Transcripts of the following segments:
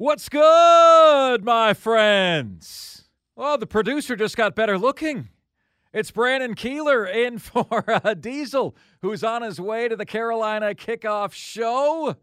What's good, my friends? Well, the producer just got better looking. It's Brandon Keeler in for uh, Diesel, who's on his way to the Carolina kickoff show.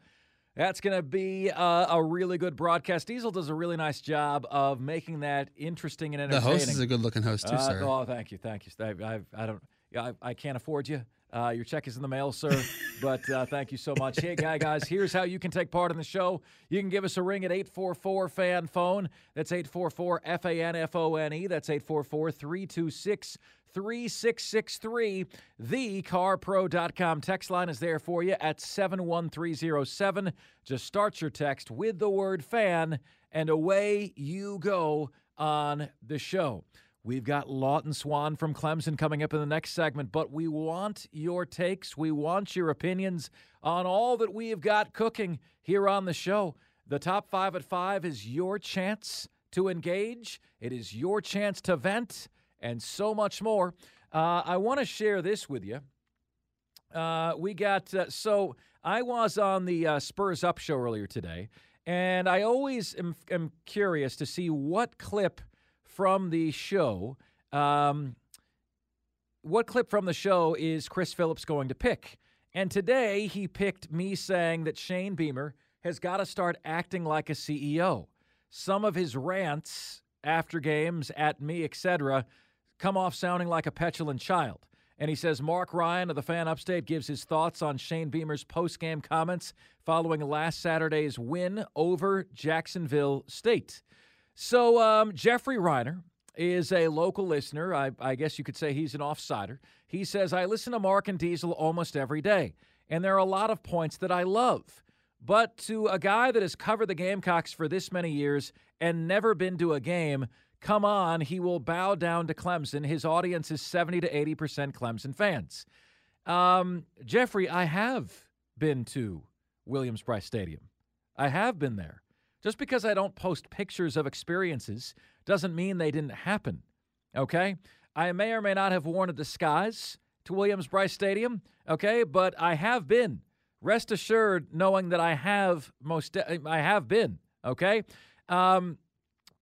That's going to be uh, a really good broadcast. Diesel does a really nice job of making that interesting and entertaining. The host is a good looking host too, Uh, sir. Oh, thank you, thank you. I, I, I don't, I, I can't afford you. Uh, your check is in the mail, sir. but uh, thank you so much. Hey, guy, guys, here's how you can take part in the show. You can give us a ring at 844 fan phone. That's 844 F A N F O N E. That's 844 326 3663. TheCarPro.com text line is there for you at 71307. Just start your text with the word fan, and away you go on the show. We've got Lawton Swann from Clemson coming up in the next segment, but we want your takes. We want your opinions on all that we have got cooking here on the show. The top five at five is your chance to engage, it is your chance to vent, and so much more. Uh, I want to share this with you. Uh, we got uh, so I was on the uh, Spurs Up show earlier today, and I always am, am curious to see what clip from the show, um, what clip from the show is Chris Phillips going to pick? And today he picked me saying that Shane Beamer has got to start acting like a CEO. Some of his rants after games at me, etc., come off sounding like a petulant child. And he says Marc Ryan of the Fan Upstate gives his thoughts on Shane Beamer's post-game comments following last Saturday's win over Jacksonville State. So um, Jeffrey Reiner is a local listener. I, I guess you could say he's an offsider. He says I listen to Marc and Diesel almost every day, and there are a lot of points that I love. But to a guy that has covered the Gamecocks for this many years and never been to a game, come on, he will bow down to Clemson. His audience is 70 to 80% Clemson fans. Um, Jeffrey, I have been to Williams-Brice Stadium. I have been there. Just because I don't post pictures of experiences doesn't mean they didn't happen. Okay? I may or may not have worn a disguise to Williams-Brice Stadium, okay? But I have been. Rest assured knowing that I have most I have been, okay? Um,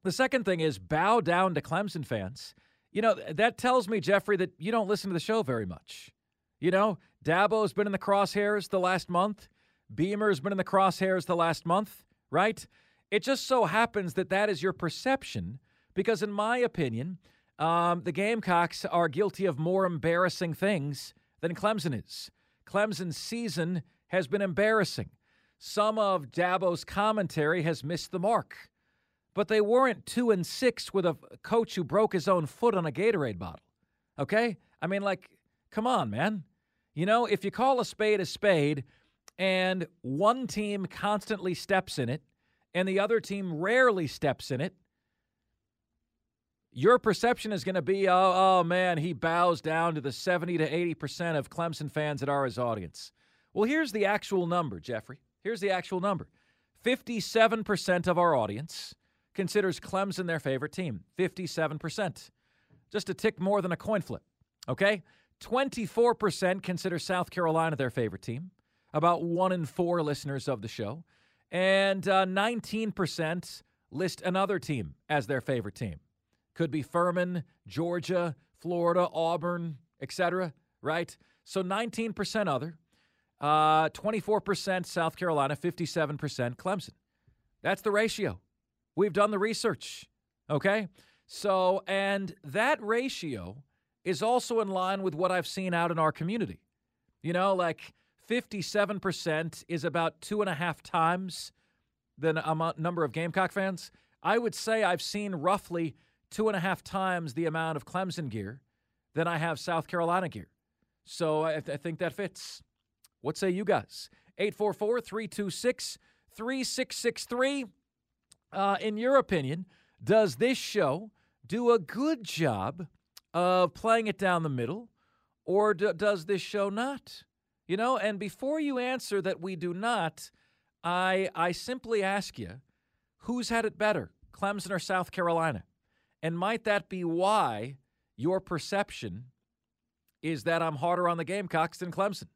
the second thing is bow down to Clemson fans. You know, that tells me, Jeffrey, that you don't listen to the show very much. You know, Dabo's been in the crosshairs the last month. Beamer's been in the crosshairs the last month, right? It just so happens that that is your perception because, in my opinion, um, the Gamecocks are guilty of more embarrassing things than Clemson is. Clemson's season has been embarrassing. Some of Dabo's commentary has missed the mark but they weren't two and six with a coach who broke his own foot on a Gatorade bottle. Okay? I mean, like, come on, man. You know, if you call a spade a spade and one team constantly steps in it and the other team rarely steps in it, your perception is going to be, oh, oh, man, he bows down to the 70 to 80% of Clemson fans that are his audience. Well, here's the actual number, Jeffrey. Here's the actual number 57% of our audience considers Clemson their favorite team. 57%. Just a tick more than a coin flip. Okay? 24% consider South Carolina their favorite team. About one in four listeners of the show. And uh, 19% list another team as their favorite team. Could be Furman, Georgia, Florida, Auburn, etc. Right? So 19% other. Uh, 24% South Carolina, 57% Clemson. That's the ratio. We've done the research. Okay? So, and that ratio is also in line with what I've seen out in our community. You know, like 57% is about two and a half times the amount, number of Gamecock fans. I would say I've seen roughly two and a half times the amount of Clemson gear than I have South Carolina gear. So I, I think that fits. What say you guys? 844 326 3663. Uh, in your opinion, does this show do a good job of playing it down the middle, or does this show not? You know, and before you answer that we do not, I I simply ask you, who's had it better, Clemson or South Carolina? And might that be why your perception is that I'm harder on the Gamecocks than Clemson?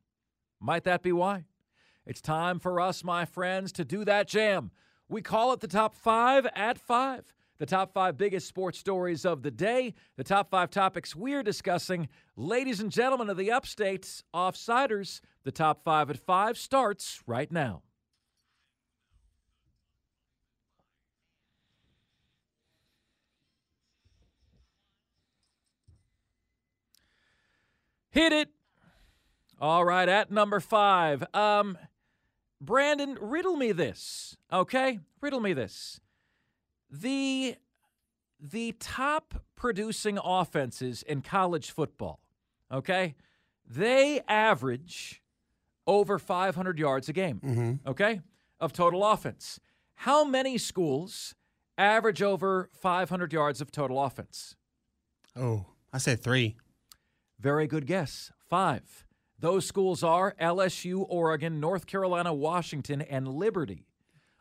Might that be why? It's time for us, my friends, to do that jam. We call it the top five at five. The top five biggest sports stories of the day, the top five topics we're discussing. Ladies and gentlemen of the upstates, offsiders, the top five at five starts right now. Hit it. All right, at number five. Um, Brandon, riddle me this, okay? Riddle me this. The the top producing offenses in college football, okay? They average over 500 yards a game, Mm-hmm. okay? Of total offense. How many schools average over 500 yards of total offense? Oh, I say three. Very good guess. Five. Those schools are LSU, Oregon, North Carolina, Washington, and Liberty.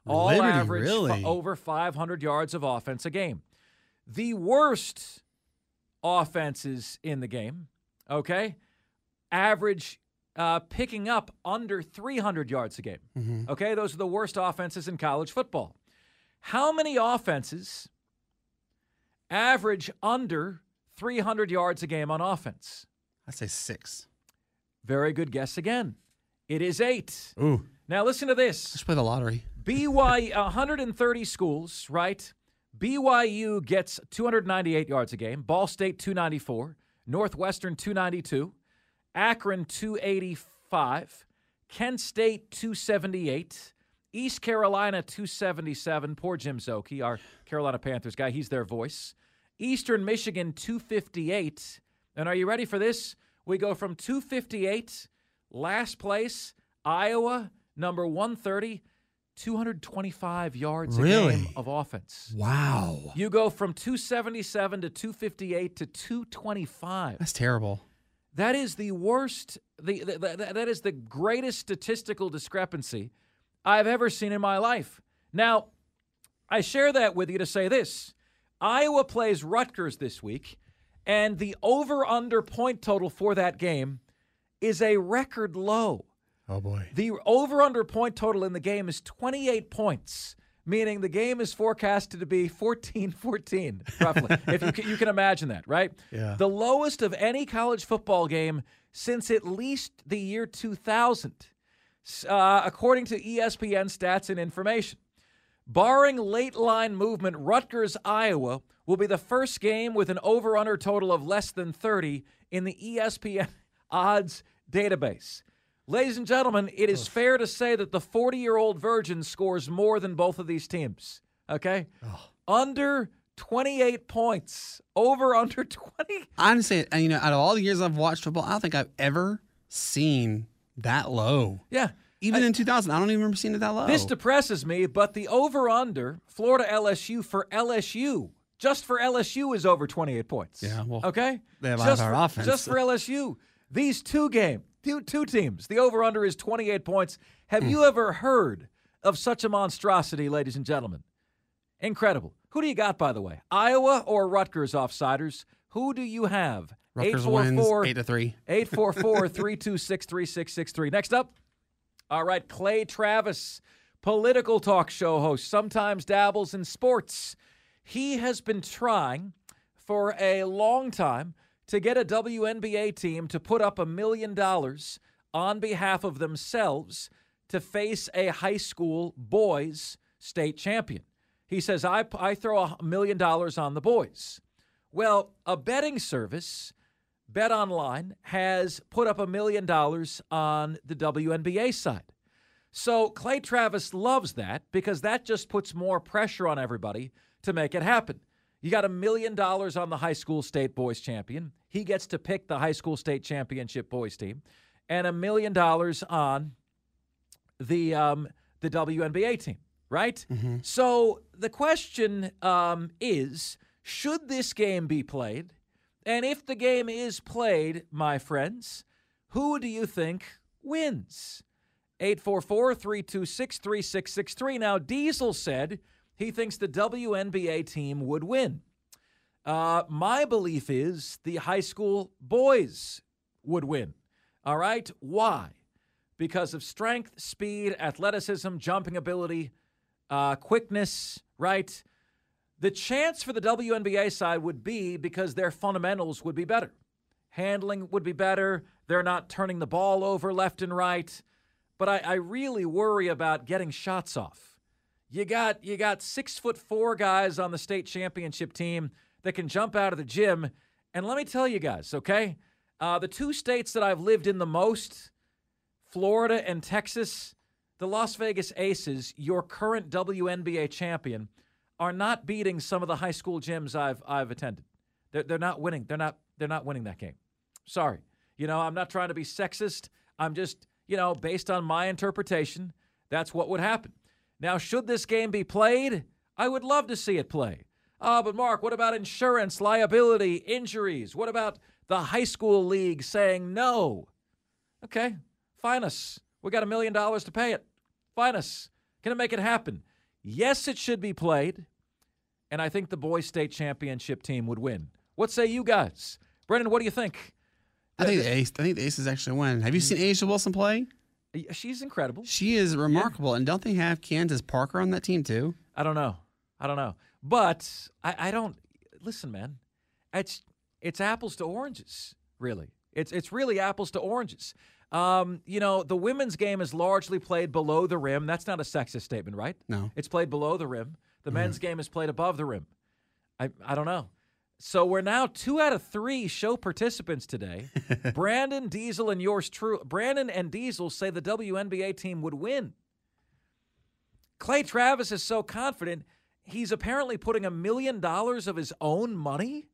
All Liberty, average really? over 500 yards of offense a game. The worst offenses in the game, okay, average uh, picking up under 300 yards a game. Mm-hmm. Okay, those are the worst offenses in college football. How many offenses average under 300 yards a game on offense? I say six. Very good guess again. It is eight. Ooh, Now listen to this. let's play the lottery. BYU, 130 schools, right? BYU gets 298 yards a game. Ball State 294, Northwestern 292, Akron 285, Kent State 278, East Carolina 277. Poor Jim Szoke, our Carolina Panthers guy, he's their voice. Eastern Michigan 258. And are you ready for this? We go from 258, last place, Iowa, number 130, 225 yards a game of offense. Wow, You go from 277 to 258 to 225. that's terrible. That is the worst, the, the, the- that is the greatest statistical discrepancy I've ever seen in my life. Now, I share that with you to say this Iowa plays Rutgers this week, and the over under point total for that game is a record low. Oh boy. The over under point total in the game is 28 points, meaning the game is forecasted to be 14 14, roughly. if you can, you can imagine that, right? Yeah. The lowest of any college football game since at least the year 2000. uh, according to ESPN stats and information. Barring late line movement, Rutgers, Iowa will be the first game with an over under total of less than 30 in the ESPN odds database. Ladies and gentlemen, it is fair to say that the 40 year old virgin scores more than both of these teams. Okay? Oh. Under 28 points. Over under 20. Honestly, you know, out of all the years I've watched football, I don't think I've ever seen that low. Yeah. Even in 2000, I don't even remember seeing it that low. This depresses me, but the over under Florida LSU for LSU, just for LSU, is over 28 points. Yeah, well, okay. they have just for, offense. Just for LSU, these two game, two, two teams, the over under is 28 points. Have Hmm. you ever heard of such a monstrosity, ladies and gentlemen? Incredible. Who do you got, by the way? Iowa or Rutgers offsiders? Who do you have? Rutgers wins eight to three. 844 326 3663. Next up, all right, Clay Travis, political talk show host, sometimes dabbles in sports. He has been trying for a long time to get a WNBA team to put up a million dollars on behalf of themselves to face a high school boys state champion. He says, I, I throw a million dollars on the boys. Well, a betting service, Bet Online, has put up a million dollars on the WNBA side. So Clay Travis loves that because that just puts more pressure on everybody to make it happen. You got a million dollars on the high school state boys champion. He gets to pick the high school state championship boys team, and a million dollars on the um, the WNBA team, right? So the question um, is: Should this game be played? And if the game is played, my friends, who do you think wins? 844 326 3663. Now, Diesel said he thinks the WNBA team would win. Uh, my belief is the high school boys would win. All right? Why? Because of strength, speed, athleticism, jumping ability, uh, quickness, right? The chance for the WNBA side would be because their fundamentals would be better. Handling would be better. They're not turning the ball over left and right. But I, I really worry about getting shots off. You got you got six foot four guys on the state championship team that can jump out of the gym. And let me tell you guys, okay? Uh, the two states that I've lived in the most, Florida and Texas, the Las Vegas Aces, your current WNBA champion, are not beating some of the high school gyms I've I've attended. They're, they're not winning. They're not they're not winning that game. Sorry. You know, I'm not trying to be sexist. I'm just, you know, based on my interpretation, that's what would happen. Now, should this game be played? I would love to see it play. Ah, but Marc, what about insurance, liability, injuries? What about the high school league saying no? Okay, fine us. We got a million dollars to pay it. Fine us. Can it make it happen? Yes, it should be played. And I think the boys' state championship team would win. What say you guys? Brandon, what do you think? I think the Ace. I think the Aces actually win. Have you seen A'ja Wilson play? She's incredible. She is remarkable. And don't they have Candace Parker on that team too? I don't know. I don't know. But I, I don't listen, man. It's it's apples to oranges, really. It's it's really apples to oranges. Um, you know, the women's game is largely played below the rim. That's not a sexist statement, right? No. It's played below the rim. The men's game is played above the rim. I I don't know. So we're now two out of three show participants today. Brandon, Diesel, and yours true. Brandon and Diesel say the WNBA team would win. Clay Travis is so confident he's apparently putting a million dollars of his own money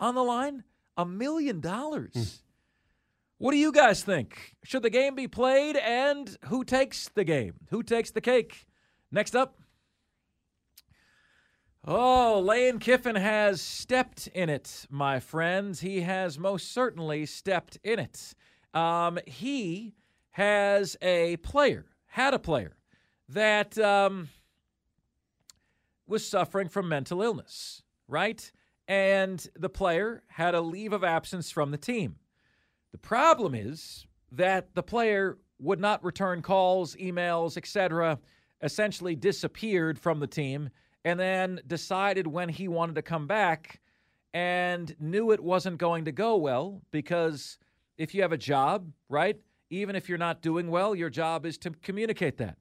on the line. A million dollars. What do you guys think? Should the game be played? And who takes the game? Who takes the cake? Next up. Oh, Lane Kiffin has stepped in it, my friends. He has most certainly stepped in it. Um, he has a player, had a player, that um, was suffering from mental illness, right? And the player had a leave of absence from the team. The problem is that the player would not return calls, emails, etc., essentially disappeared from the team and then decided when he wanted to come back and knew it wasn't going to go well because if you have a job, right? Even if you're not doing well, your job is to communicate that.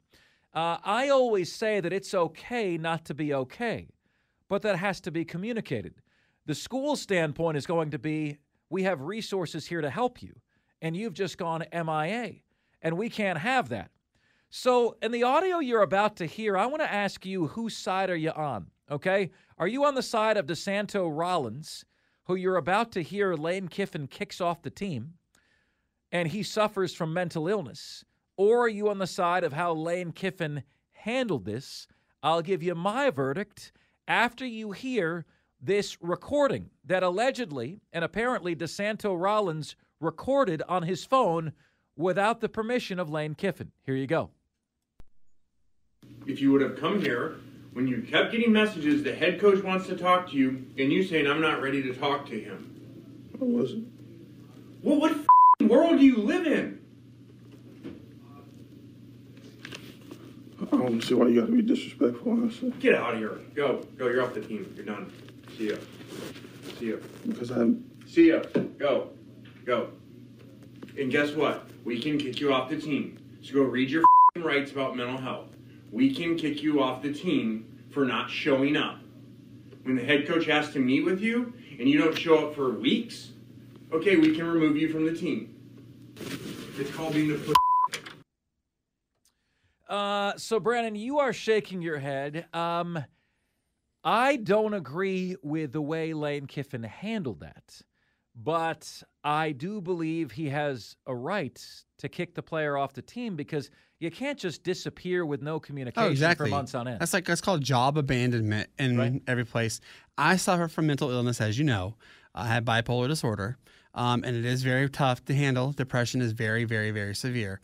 Uh, I always say that it's okay not to be okay, but that has to be communicated. The school standpoint is going to be we have resources here to help you, and you've just gone MIA, and we can't have that. So, in the audio you're about to hear, I want to ask you whose side are you on? Okay? Are you on the side of DeSanto Rollins, who you're about to hear Lane Kiffin kicks off the team, and he suffers from mental illness? Or are you on the side of how Lane Kiffin handled this? I'll give you my verdict after you hear this recording that allegedly and apparently DeSanto Rollins recorded on his phone without the permission of Lane Kiffin. Here you go. if you would have come here when you kept getting messages the head coach wants to talk to you and you saying i'm not ready to talk to him I wasn't. well what f***ing world do you live in I don't see why you gotta be disrespectful, honestly. get out of here. Go. Go. You're off the team. You're done. See ya. See ya. Because I'm. see ya. Go. Go. And guess what? We can kick you off the team. So go read your f***ing rights about mental health. We can kick you off the team for not showing up. When the head coach has to meet with you and you don't show up for weeks, okay, we can remove you from the team. It's called being a. Uh, so, Brandon, you are shaking your head. Um, I don't agree with the way Lane Kiffin handled that, but I do believe he has a right to kick the player off the team because you can't just disappear with no communication Oh, exactly. for months on end. That's like that's called job abandonment in Right. every place. I suffer from mental illness, as you know. I have bipolar disorder, um, and it is very tough to handle. Depression is very, very, very severe.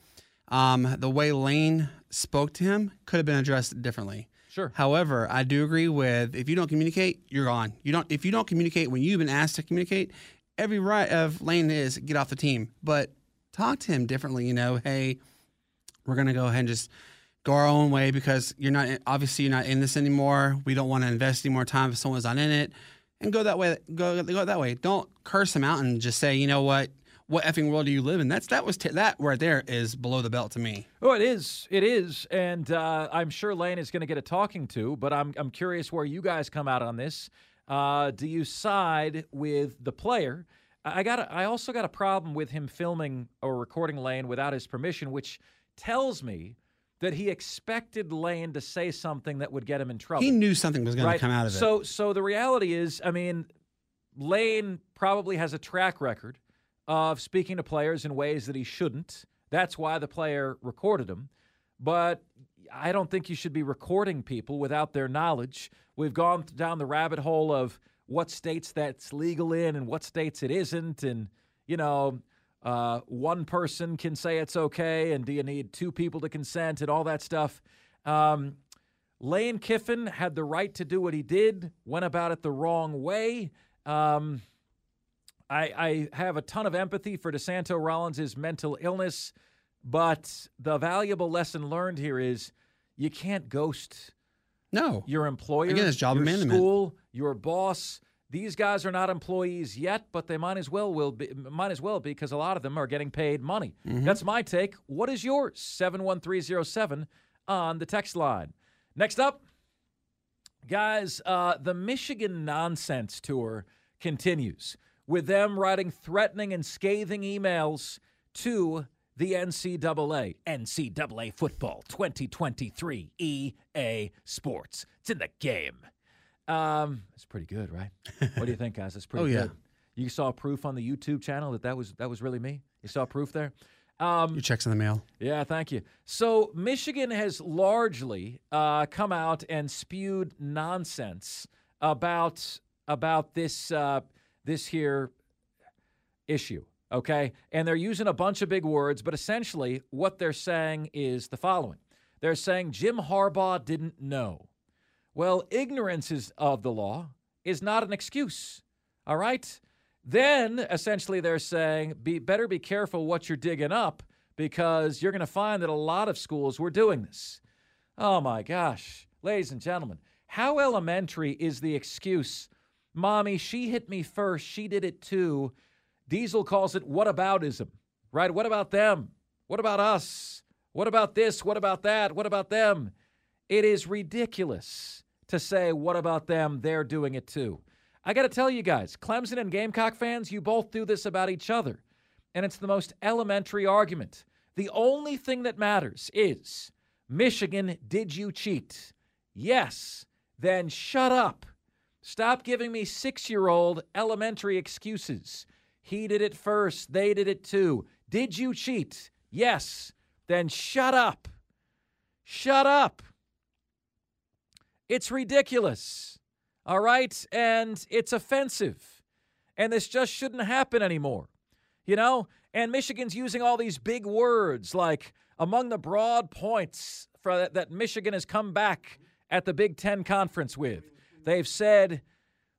Um, the way Lane spoke to him could have been addressed differently. Sure. However, I do agree with if you don't communicate, you're gone. You don't if you don't communicate when you've been asked to communicate, every right of Lane is get off the team. But talk to him differently. You know, hey, we're gonna go ahead and just go our own way because you're not obviously you're not in this anymore. We don't want to invest any more time if someone's not in it, and go that way. Go go that way. Don't curse him out and just say, you know what, what effing world do you live in? That's that was t- that right there is below the belt to me. Oh, it is. It is, and uh, I'm sure Lane is going to get a talking to. But I'm I'm curious where you guys come out on this. Uh, do you side with the player? I got. A, I also got a problem with him filming or recording Lane without his permission, which tells me that he expected Lane to say something that would get him in trouble. He knew something was going right? to come out of it. So, so the reality is, I mean, Lane probably has a track record of speaking to players in ways that he shouldn't. That's why the player recorded him. But I don't think you should be recording people without their knowledge. We've gone down the rabbit hole of what states that's legal in and what states it isn't, and you know uh, one person can say it's okay, and do you need two people to consent and all that stuff? Um, Lane Kiffin had the right to do what he did, went about it the wrong way. Um, I, I have a ton of empathy for DeSanto Rollins' mental illness, but the valuable lesson learned here is you can't ghost no your employer, Again, it's job your abandonment. school, your boss. These guys are not employees yet, but they might as well will be, might as well be because a lot of them are getting paid money. Mm-hmm. That's my take. What is yours? Seven one three zero seven on the text line. Next up, guys, uh, the Michigan Nonsense Tour continues with them writing threatening and scathing emails to the NCAA. NCAA football 2023 EA Sports. It's in the game. Um, it's pretty good, right? What do you think, guys? It's pretty good. Oh, yeah. good. You saw proof on the YouTube channel that that was that was really me. You saw proof there. Um, Your checks in the mail. yeah, thank you. So Michigan has largely uh, come out and spewed nonsense about about this uh, this here issue. Okay, and they're using a bunch of big words, but essentially what they're saying is the following: They're saying Jim Harbaugh didn't know. Well, ignorance is of the law is not an excuse. All right. Then essentially they're saying be better be careful what you're digging up because you're going to find that a lot of schools were doing this. Oh my gosh, ladies and gentlemen, how elementary is the excuse? Mommy, she hit me first. She did it too. Diesel calls it what whataboutism, right? What about them? What about us? What about this? What about that? What about them? It is ridiculous to say, what about them? They're doing it too. I got to tell you guys, Clemson and Gamecock fans, you both do this about each other. And it's the most elementary argument. The only thing that matters is Michigan, did you cheat? Yes. Then shut up. Stop giving me six year old elementary excuses. He did it first. They did it too. Did you cheat? Yes. Then shut up. Shut up. It's ridiculous. All right? And it's offensive. And this just shouldn't happen anymore. You know? And Michigan's using all these big words like among the broad points that, that Michigan has come back at the Big Ten conference with. They've said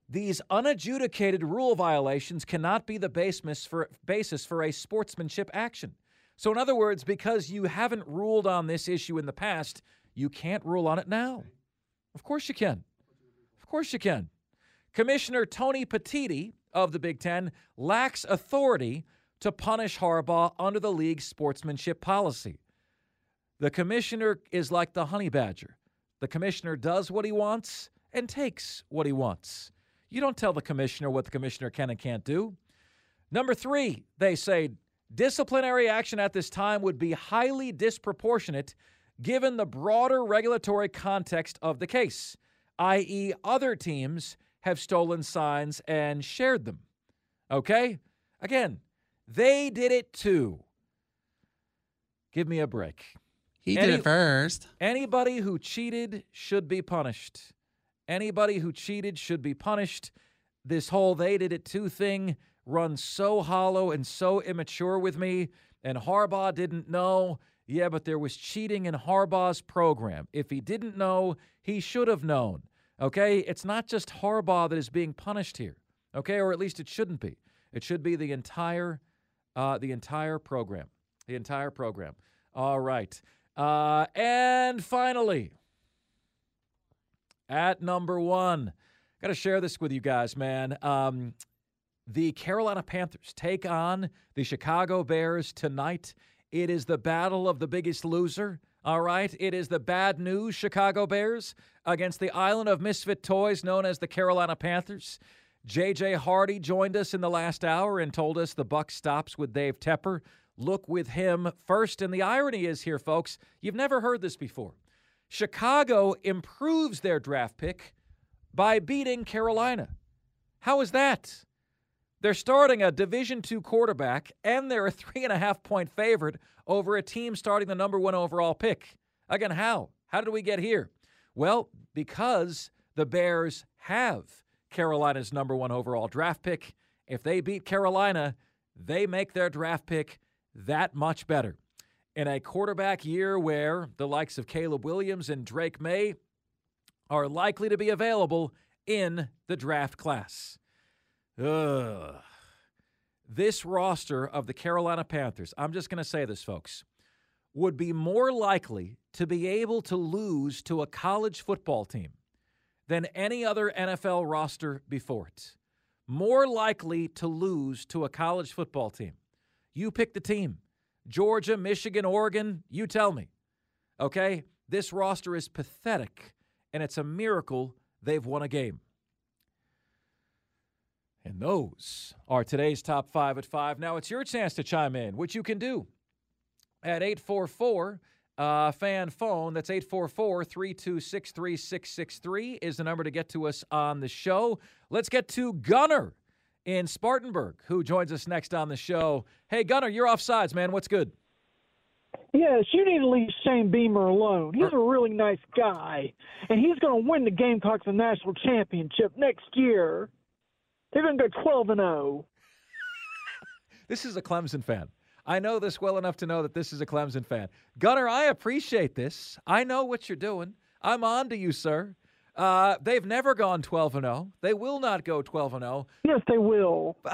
these unadjudicated rule violations cannot be the basis for, basis for a sportsmanship action. So, in other words, because you haven't ruled on this issue in the past, you can't rule on it now. Of course you can. Of course you can. Commissioner Tony Petitti of the Big Ten lacks authority to punish Harbaugh under the league's sportsmanship policy. The commissioner is like the honey badger. The commissioner does what he wants and takes what he wants. You don't tell the commissioner what the commissioner can and can't do. Number three, they say disciplinary action at this time would be highly disproportionate given the broader regulatory context of the case, i.e., other teams have stolen signs and shared them. Okay? Again, they did it too. Give me a break. He Any- did it first. Anybody who cheated should be punished. Anybody who cheated should be punished. This whole they did it too thing runs so hollow and so immature with me. And Harbaugh didn't know. Yeah, but there was cheating in Harbaugh's program. If he didn't know, he should have known. Okay? It's not just Harbaugh that is being punished here. Okay? Or at least it shouldn't be. It should be the entire uh, the entire program. The entire program. All right. Uh, and finally, at number one, got to share this with you guys, man. Um, the Carolina Panthers take on the Chicago Bears tonight. It is the battle of the biggest loser. All right. It is the bad news Chicago Bears against the island of misfit toys known as the Carolina Panthers. JJ Hardy joined us in the last hour and told us the buck stops with Dave Tepper. Look with him first. And the irony is here, folks, you've never heard this before. Chicago improves their draft pick by beating Carolina. How is that? They're starting a Division two quarterback, and they're a three and a half point favorite over a team starting the number one overall pick. Again, how? How did we get here? Well, because the Bears have Carolina's number one overall draft pick. If they beat Carolina, they make their draft pick that much better. In a quarterback year where the likes of Caleb Williams and Drake Maye are likely to be available in the draft class. Ugh. This roster of the Carolina Panthers, I'm just going to say this, folks, would be more likely to be able to lose to a college football team than any other NFL roster before it. More likely to lose to a college football team. You pick the team Georgia, Michigan, Oregon, you tell me. Okay? This roster is pathetic, and it's a miracle they've won a game. And those are today's top five at five. Now it's your chance to chime in, which you can do at 844 uh, fan phone. That's 844 326 3663 is the number to get to us on the show. Let's get to Gunner in Spartanburg, who joins us next on the show. Hey, Gunner, you're off sides, man. What's good? Yes, you need to leave Shane Beamer alone. He's a really nice guy, and he's going to win the Gamecocks a national championship next year. They're going to go 12 and 0. This is a Clemson fan. I know this well enough to know that this is a Clemson fan. Gunner, I appreciate this. I know what you're doing. I'm on to you, sir. Uh, they've never gone 12 and 0. They will not go 12 and 0. Yes, they will.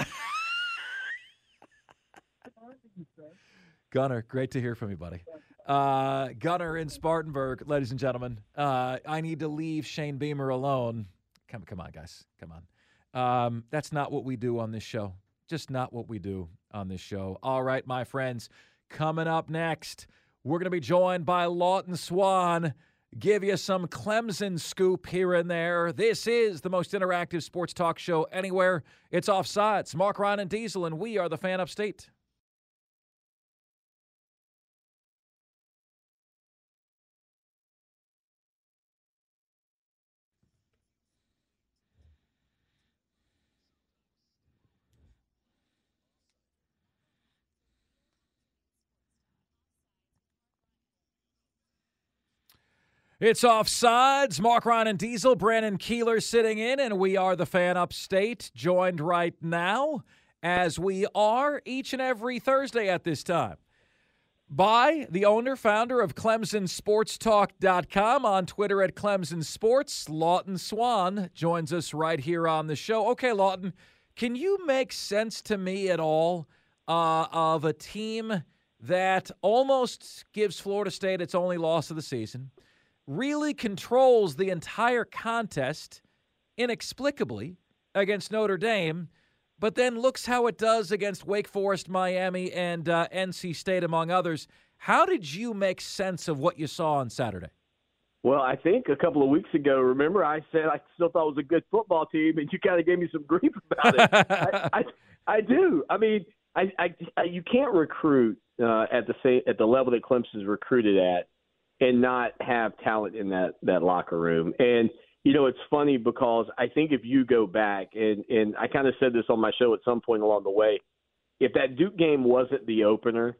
Gunner, great to hear from you, buddy. Uh, Gunner in Spartanburg, ladies and gentlemen. Uh, I need to leave Shane Beamer alone. Come, come on, guys. Come on. Um, that's not what we do on this show. Just not what we do on this show. All right, my friends. Coming up next, we're going to be joined by Lawton Swann. Give you some Clemson scoop here and there. This is the most interactive sports talk show anywhere. It's Offsides. Marc Ryan and Diesel, and we are the fan upstate. It's offsides. Marc Ryan and Diesel, Brandon Keeler sitting in, and we are the fan upstate, joined right now, as we are each and every Thursday at this time, by the owner, founder of ClemsonSportsTalk.com on Twitter at Clemson Sports. Lawton Swann joins us right here on the show. Okay, Lawton, can you make sense to me at all uh, of a team that almost gives Florida State its only loss of the season? Really controls the entire contest inexplicably against Notre Dame, but then looks how it does against Wake Forest, Miami, and uh, NC State, among others. How did you make sense of what you saw on Saturday? Well, I think a couple of weeks ago, remember I said I still thought it was a good football team, and you kind of gave me some grief about it. I, I, I do. I mean, I, I, you can't recruit uh, at the same at the level that Clemson's recruited at and not have talent in that that locker room. And you know, it's funny because I think if you go back and and I kind of said this on my show at some point along the way, if that Duke game wasn't the opener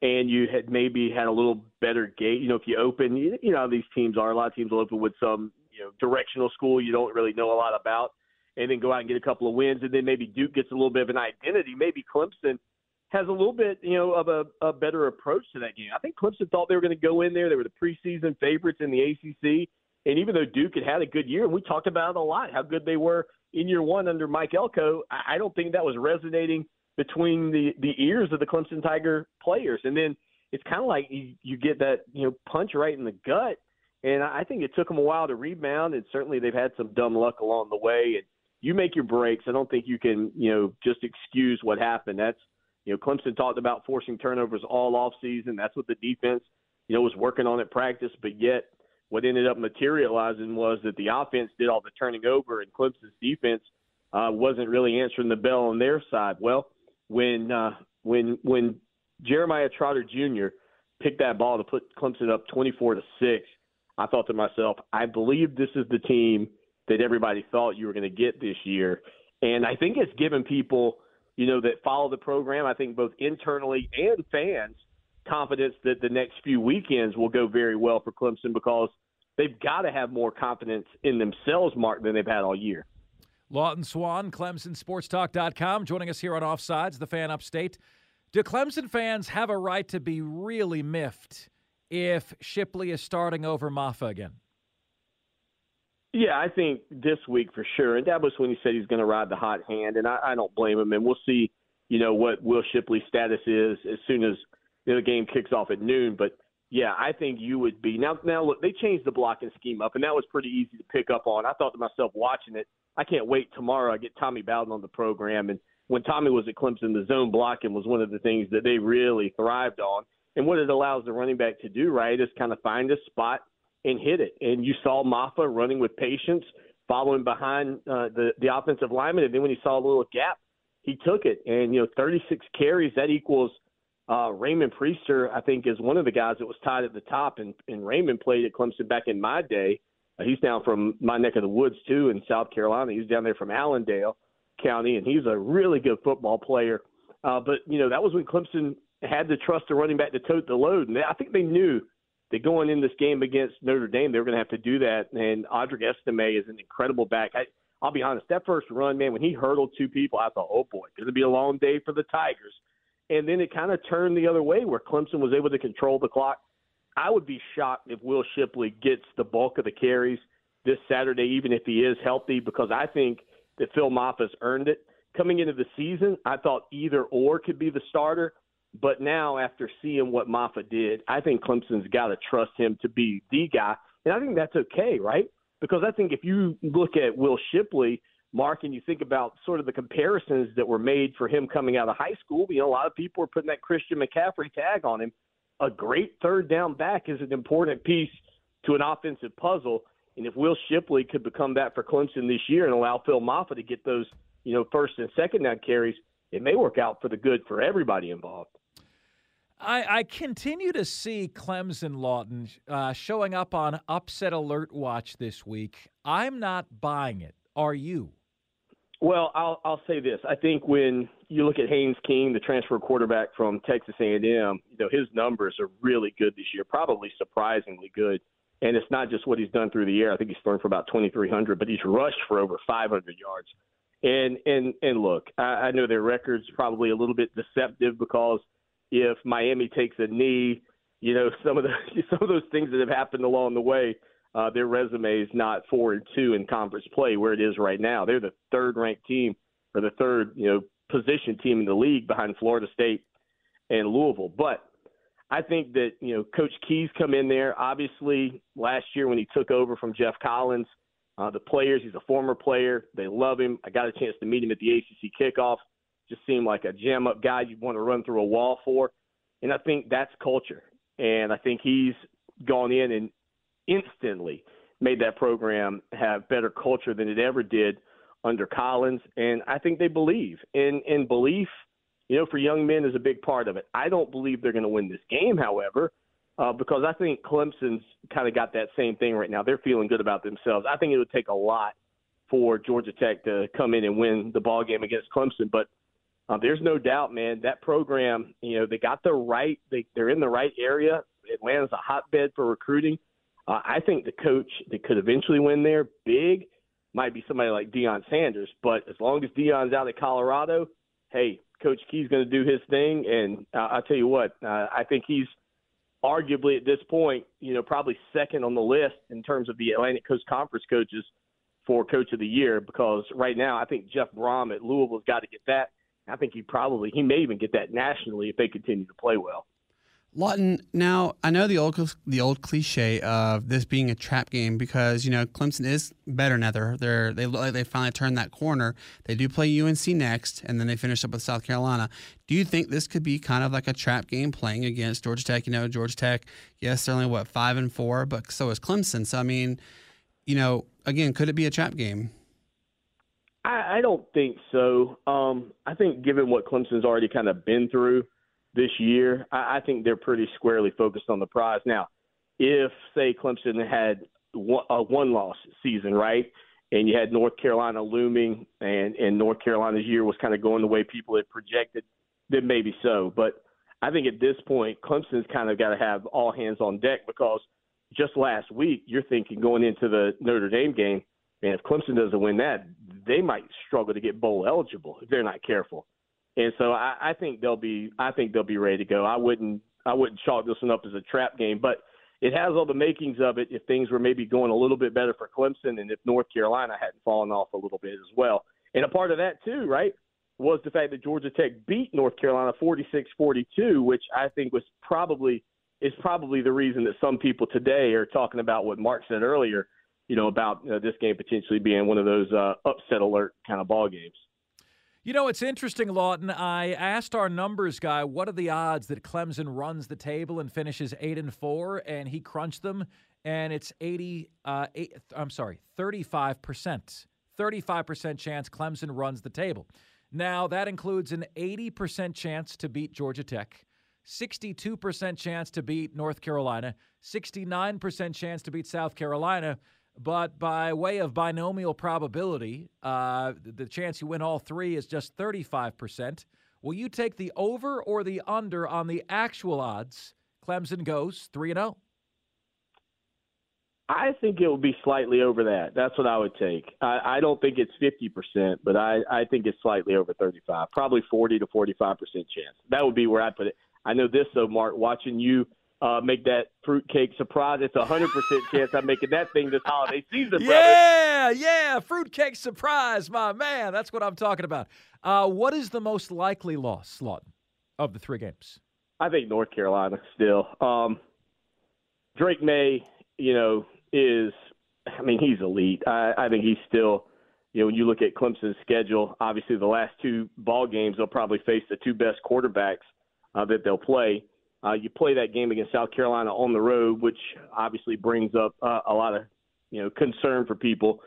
and you had maybe had a little better gate, you know, if you open, you, you know, how these teams are a lot of teams will open with some, you know, directional school you don't really know a lot about and then go out and get a couple of wins and then maybe Duke gets a little bit of an identity, maybe Clemson has a little bit, you know, of a, a better approach to that game. I think Clemson thought they were going to go in there. They were the preseason favorites in the ACC, and even though Duke had had a good year, and we talked about it a lot, how good they were in year one under Mike Elko, I don't think that was resonating between the the ears of the Clemson Tiger players. And then it's kind of like you, you get that you know punch right in the gut. And I think it took them a while to rebound, and certainly they've had some dumb luck along the way. And you make your breaks. I don't think you can you know just excuse what happened. That's you know Clemson talked about forcing turnovers all off season. That's what the defense you know was working on at practice, but yet what ended up materializing was that the offense did all the turning over, and Clemson's defense uh, wasn't really answering the bell on their side. Well, when uh, when when Jeremiah Trotter Jr. picked that ball to put Clemson up 24 to six, I thought to myself, I believe this is the team that everybody thought you were going to get this year, and I think it's given people, you know, that follow the program. I think both internally and fans confidence that the next few weekends will go very well for Clemson because they've got to have more confidence in themselves, Marc, than they've had all year. Lawton Swann, ClemsonSportsTalk.com, joining us here on Offsides, the fan upstate. Do Clemson fans have a right to be really miffed if Shipley is starting over Mafah again? Yeah, I think this week for sure. And that was when he said he's going to ride the hot hand, and I, I don't blame him. And we'll see, you know, what Will Shipley's status is as soon as you know, the game kicks off at noon. But yeah, I think you would be now. Now look, they changed the blocking scheme up, and that was pretty easy to pick up on. I thought to myself watching it, I can't wait tomorrow. I get Tommy Bowden on the program, and when Tommy was at Clemson, the zone blocking was one of the things that they really thrived on. And what it allows the running back to do, right, is kind of find a spot and hit it. And you saw Mafah running with patience, following behind uh, the the offensive lineman, and then when he saw a little gap, he took it. And you know, 36 carries that equals uh, Raymond Priester, I think, is one of the guys that was tied at the top, and, and Raymond played at Clemson back in my day. Uh, he's down from my neck of the woods too in South Carolina. He's down there from Allendale County, and he's a really good football player. Uh, but you know that was when Clemson had to trust the running back to tote the load, and I think they knew that going in this game against Notre Dame, they were going to have to do that. And Audric Estime is an incredible back. I, I'll be honest, that first run, man, when he hurdled two people, I thought, oh boy, it's going to be a long day for the Tigers and then it kind of turned the other way where Clemson was able to control the clock. I would be shocked if Will Shipley gets the bulk of the carries this Saturday, even if he is healthy, because I think that Phil Mafah's earned it. Coming into the season, I thought either or could be the starter, but now after seeing what Mafah did, I think Clemson's got to trust him to be the guy, and I think that's okay, right? Because I think if you look at Will Shipley – Marc, and you think about sort of the comparisons that were made for him coming out of high school, you know, a lot of people are putting that Christian McCaffrey tag on him. A great third down back is an important piece to an offensive puzzle. And if Will Shipley could become that for Clemson this year and allow Phil Mafah to get those, you know, first and second down carries, it may work out for the good for everybody involved. I, I continue to see Clemson Lawton uh, showing up on upset alert watch this week. I'm not buying it. Are you? Well, I'll I'll say this. I think when you look at Haynes King, the transfer quarterback from Texas A&M, you know his numbers are really good this year, probably surprisingly good. And it's not just what he's done through the air. I think he's thrown for about 2,300, but he's rushed for over 500 yards. And and and look, I, I know their record's probably a little bit deceptive because if Miami takes a knee, you know some of the some of those things that have happened along the way uh, their resume is not four and two in conference play where it is right now. They're the third ranked team or the third, you know, position team in the league behind Florida State and Louisville. But I think that, you know, Coach Key's come in there. Obviously, last year when he took over from Geoff Collins, uh, the players, he's a former player. They love him. I got a chance to meet him at the ACC kickoff. Just seemed like a jam up guy you'd want to run through a wall for. And I think that's culture. And I think he's gone in and instantly made that program have better culture than it ever did under Collins. And I think they believe. And, and belief, you know, for young men is a big part of it. I don't believe they're going to win this game, however, uh, because I think Clemson's kind of got that same thing right now. They're feeling good about themselves. I think it would take a lot for Georgia Tech to come in and win the ball game against Clemson, but uh, there's no doubt, man. That program, you know, they got the right. They, they're in the right area. Atlanta's a hotbed for recruiting. Uh, I think the coach that could eventually win there big might be somebody like Deion Sanders. But as long as Deion's out of Colorado, hey, Coach Key's going to do his thing. And uh, I'll tell you what, uh, I think he's arguably at this point, you know, probably second on the list in terms of the Atlantic Coast Conference coaches for Coach of the Year because right now I think Jeff Brohm at Louisville's got to get that. I think he probably he may even get that nationally if they continue to play well. Lawton, now I know the old the old cliche of this being a trap game because you know Clemson is better now. They're, they're they look like they finally turned that corner. They do play UNC next, and then they finish up with South Carolina. Do you think this could be kind of like a trap game playing against Georgia Tech? You know, Georgia Tech, yes, they're only what five and four, but so is Clemson. So I mean, you know, again, could it be a trap game? I, I don't think so. Um, I think given what Clemson's already kind of been through this year, I, I think they're pretty squarely focused on the prize. Now, if say Clemson had one, a one-loss season, right, and you had North Carolina looming, and and North Carolina's year was kind of going the way people had projected, then maybe so. But I think at this point, Clemson's kind of got to have all hands on deck because just last week, you're thinking going into the Notre Dame game, and if Clemson doesn't win that, they might struggle to get bowl eligible if they're not careful. And so I, I think they'll be I think they'll be ready to go. I wouldn't I wouldn't chalk this one up as a trap game, but it has all the makings of it if things were maybe going a little bit better for Clemson and if North Carolina hadn't fallen off a little bit as well. And a part of that too, right, was the fact that Georgia Tech beat North Carolina 46-42, which I think was probably is probably the reason that some people today are talking about what Marc said earlier, you know, about uh, this game potentially being one of those uh, upset alert kind of ball games. You know, it's interesting, Lawton. I asked our numbers guy, what are the odds that Clemson runs the table and finishes eight and four, and he crunched them, and it's eighty. Uh, eight, I'm sorry, thirty-five percent. Thirty-five percent chance Clemson runs the table. Now that includes an eighty percent chance to beat Georgia Tech, sixty-two percent chance to beat North Carolina, sixty-nine percent chance to beat South Carolina. But by way of binomial probability, uh, the chance you win all three is just 35%. Will you take the over or the under on the actual odds? Clemson goes 3 0. I think it will be slightly over that. That's what I would take. I, I don't think it's 50%, but I, I think it's slightly over 35, probably 40 to 45% chance. That would be where I put it. I know this, though, Marc, watching you uh, make that fruitcake surprise. It's a hundred percent chance I'm making that thing this holiday season, brother. Yeah, yeah, fruitcake surprise, my man. That's what I'm talking about. Uh, what is the most likely loss, Lawton, of the three games? I think North Carolina still. Um, Drake Maye, you know, is I mean he's elite. I, I think he's still. You know, when you look at Clemson's schedule, obviously the last two ball games they'll probably face the two best quarterbacks uh, that they'll play. Uh, you play that game against South Carolina on the road, which obviously brings up uh, a lot of you know concern for people.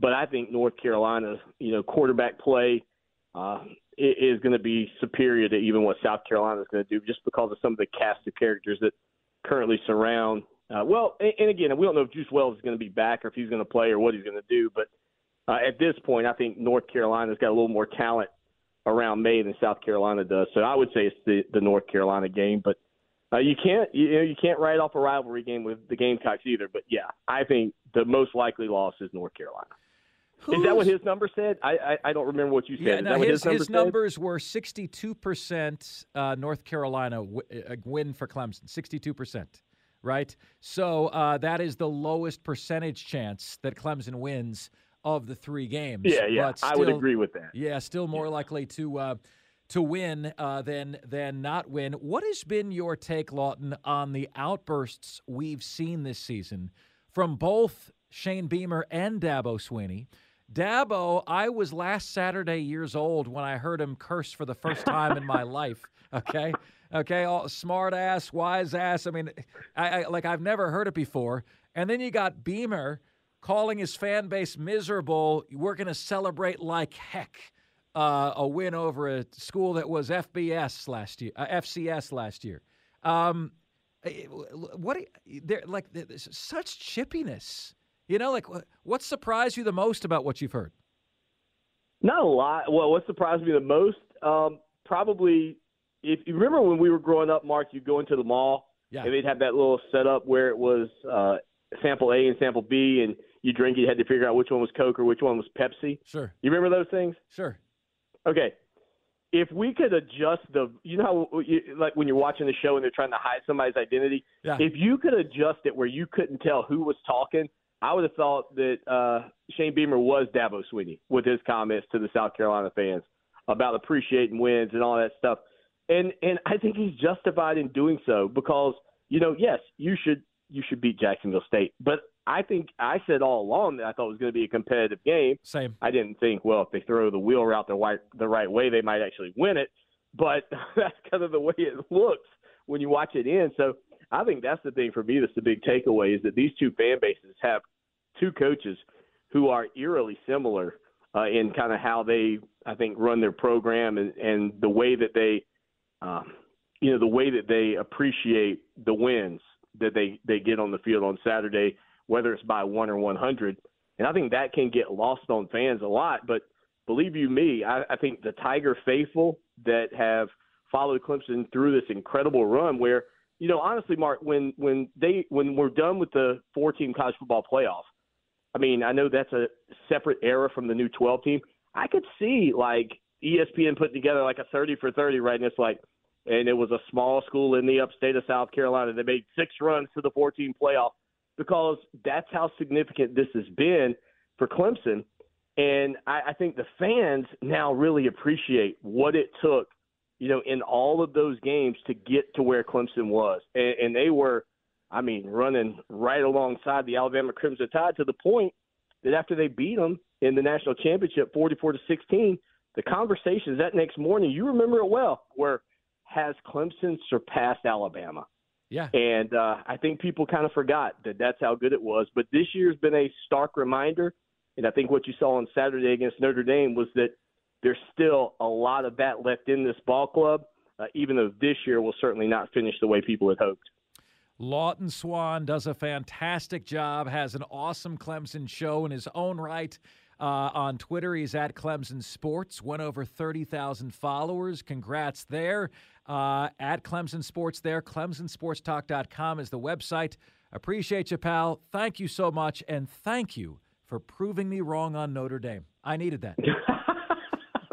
But I think North Carolina's you know quarterback play uh, is going to be superior to even what South Carolina is going to do, just because of some of the cast of characters that currently surround. Uh, well, and, and again, we don't know if Juice Wells is going to be back or if he's going to play or what he's going to do. But uh, at this point, I think North Carolina's got a little more talent around Maye than South Carolina does. So I would say it's the, the North Carolina game, but uh, you can't you know you can't write off a rivalry game with the Gamecocks either. But yeah, I think the most likely loss is North Carolina. Who's, is that what his number said? I, I, I don't remember what you said. Yeah, no, his, his, his numbers were sixty two percent uh, North Carolina w- uh, win for Clemson, sixty two percent. Right, so uh, that is the lowest percentage chance that Clemson wins of the three games. Yeah, yeah, still, I would agree with that. Yeah, still more yeah. likely to uh, to win uh, than than not win. What has been your take, Lawton, on the outbursts we've seen this season from both Shane Beamer and Dabo Swinney? Dabo, I was last Saturday years old when I heard him curse for the first time in my life. Okay, okay, all smart ass, wise ass. I mean, I, I like I've never heard it before. And then you got Beamer calling his fan base miserable. We're going to celebrate like heck uh, a win over a school that was FBS last year, uh, FCS last year. Um, eh, what there like such chippiness. You know, like what surprised you the most about what you've heard? Not a lot. Well, what surprised me the most, um, probably, if you remember when we were growing up, Marc, you'd go into the mall yeah. and they'd have that little setup where it was uh, sample A and sample B, and you drink, it, you had to figure out which one was Coke or which one was Pepsi. Sure. You remember those things? Sure. Okay. If we could adjust the, you know, how, you, like when you're watching the show and they're trying to hide somebody's identity. Yeah. If you could adjust it where you couldn't tell who was talking, I would have thought that uh, Shane Beamer was Dabo Swinney with his comments to the South Carolina fans about appreciating wins and all that stuff. and and I think he's justified in doing so because you know, yes, you should you should beat Jacksonville State, but I think I said all along that I thought it was going to be a competitive game. Same. I didn't think, well, if they throw the wheel route the right the right way, they might actually win it. But that's kind of the way it looks when you watch it in. So I think that's the thing for me. That's the big takeaway is that these two fan bases have two coaches who are eerily similar uh, in kind of how they, I think, run their program and, and the way that they, um, you know, the way that they appreciate the wins that they they get on the field on Saturday, whether it's by one or one hundred. And I think that can get lost on fans a lot. But believe you me, I, I think the Tiger faithful that have followed Clemson through this incredible run, where you know, honestly, Marc, when when they when we're done with the four team college football playoff, I mean, I know that's a separate era from the new twelve team. I could see like ESPN putting together like a thirty for thirty, right? And it's like, and it was a small school in the upstate of South Carolina. They made six runs to the four team playoff because that's how significant this has been for Clemson. And I, I think the fans now really appreciate what it took you know, in all of those games to get to where Clemson was. And, and they were, I mean, running right alongside the Alabama Crimson Tide to the point that after they beat them in the national championship 44 to 16, the conversations that next morning, you remember it well, were has Clemson surpassed Alabama? Yeah. And uh, I think people kind of forgot that that's how good it was. But this year's been a stark reminder. And I think what you saw on Saturday against Notre Dame was that – there's still a lot of that left in this ball club, uh, even though this year will certainly not finish the way people had hoped. Lawton Swann does a fantastic job, has an awesome Clemson show in his own right. Uh, on Twitter, he's at Clemson Sports, went over 30,000 followers. Congrats there. Uh, at Clemson Sports there. ClemsonSportsTalk.com is the website. Appreciate you, pal. Thank you so much. And thank you for proving me wrong on Notre Dame. I needed that.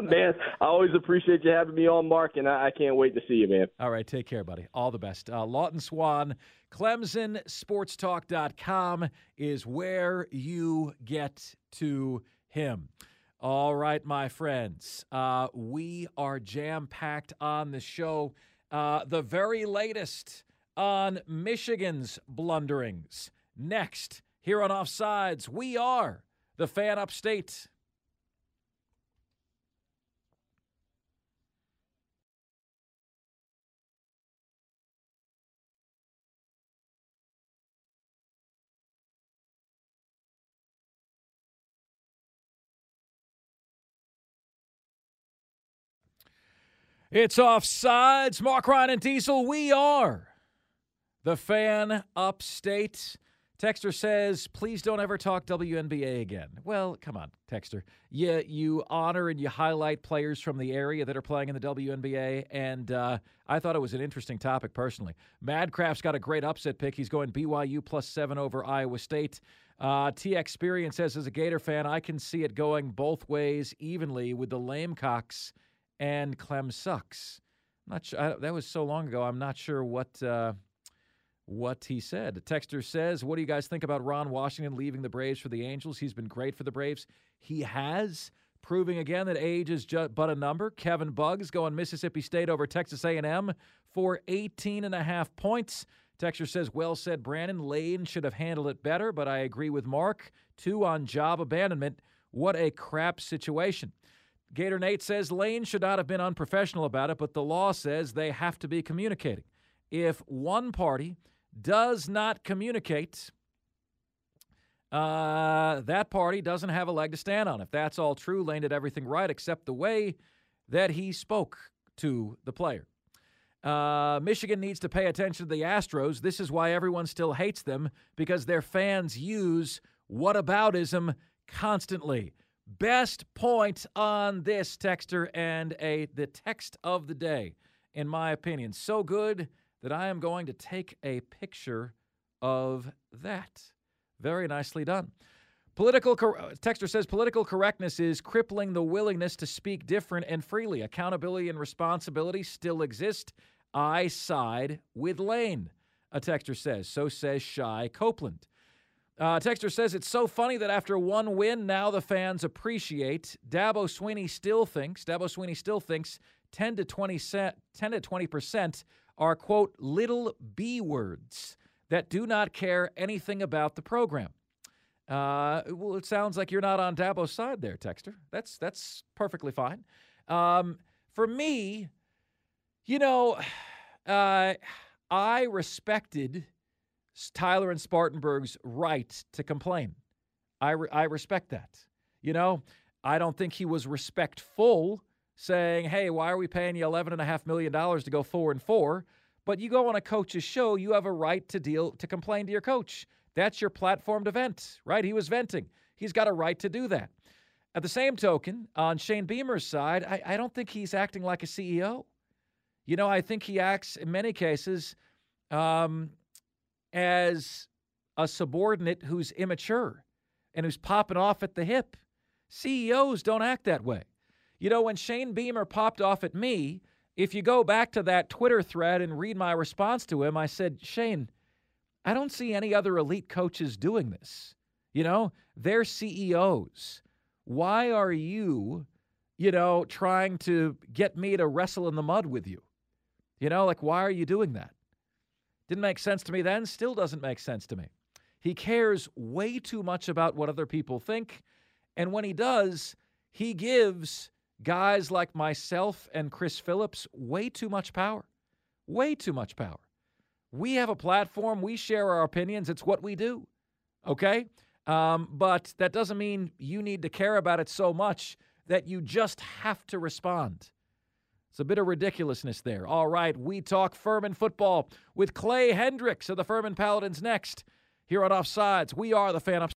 man, I always appreciate you having me on, Marc, and I, I, can't wait to see you, man. All right, take care, buddy. All the best. Uh, Lawton Swann, ClemsonSportsTalk.com is where you get to him. All right, my friends, uh, we are jam packed on the show. Uh, the very latest on Michigan's blunderings. Next, here on Offsides, we are the fan upstate. It's offsides. Marc Ryan and Diesel, we are the fan upstate. Texter says, please don't ever talk WNBA again. Well, come on, Texter. You, you honor and you highlight players from the area that are playing in the WNBA, and uh, I thought it was an interesting topic personally. Madcraft's got a great upset pick. He's going BYU plus seven over Iowa State. Uh, T Experience says, as a Gator fan, I can see it going both ways evenly with the Lamecocks – and Clem sucks. Not sure. I, that was so long ago. I'm not sure what uh, what he said. The texter says, "What do you guys think about Ron Washington leaving the Braves for the Angels? He's been great for the Braves. He has." Proving again that age is just but a number. Kevin Bugs going Mississippi State over Texas A&M for 18 and a half points. Texter says, well said, Brandon. Lane should have handled it better, but I agree with Marc. Two on job abandonment. What a crap situation. Gator Nate says Lane should not have been unprofessional about it, but the law says they have to be communicating. If one party does not communicate, uh, that party doesn't have a leg to stand on. If that's all true, Lane did everything right except the way that he spoke to the player. Uh, Michigan needs to pay attention to the Astros. This is why everyone still hates them because their fans use whataboutism constantly. Best point on this texter and a the text of the day, in my opinion. So good that I am going to take a picture of that. Very nicely done. Political cor- uh, texter says political correctness is crippling the willingness to speak different and freely. Accountability and responsibility still exist. I side with Lane. A texter says. So says Shy Copeland. Uh, Texter says it's so funny that after one win, now the fans appreciate. Dabo Swinney still thinks. Dabo Swinney still thinks 10 to 20 cent, 10 to 20 percent are quote little b words that do not care anything about the program. Uh, well, it sounds like you're not on Dabo's side there, Texter. That's that's perfectly fine. Um, for me, you know, uh, I respected Tyler and Spartanburg's right to complain. I, re- I respect that. You know, I don't think he was respectful saying, hey, why are we paying you $11.5 million to go four and four? But you go on a coach's show, you have a right to deal to complain to your coach. That's your platform to vent, right? He was venting. He's got a right to do that. At the same token, on Shane Beamer's side, I, I don't think he's acting like a CEO. You know, I think he acts in many cases um, as a subordinate who's immature and who's popping off at the hip. CEOs don't act that way. You know, when Shane Beamer popped off at me, if you go back to that Twitter thread and read my response to him, I said, Shane, I don't see any other elite coaches doing this. You know, they're CEOs. Why are you, you know, trying to get me to wrestle in the mud with you? You know, like, why are you doing that? Didn't make sense to me then, still doesn't make sense to me. He cares way too much about what other people think. And when he does, he gives guys like myself and Chris Phillips way too much power. Way too much power. We have a platform, we share our opinions, it's what we do. Okay? Um, but that doesn't mean you need to care about it so much that you just have to respond. It's a bit of ridiculousness there. All right, we talk Furman football with Clay Hendricks of the Furman Paladins next. Here on Offsides, we are the Fan Up.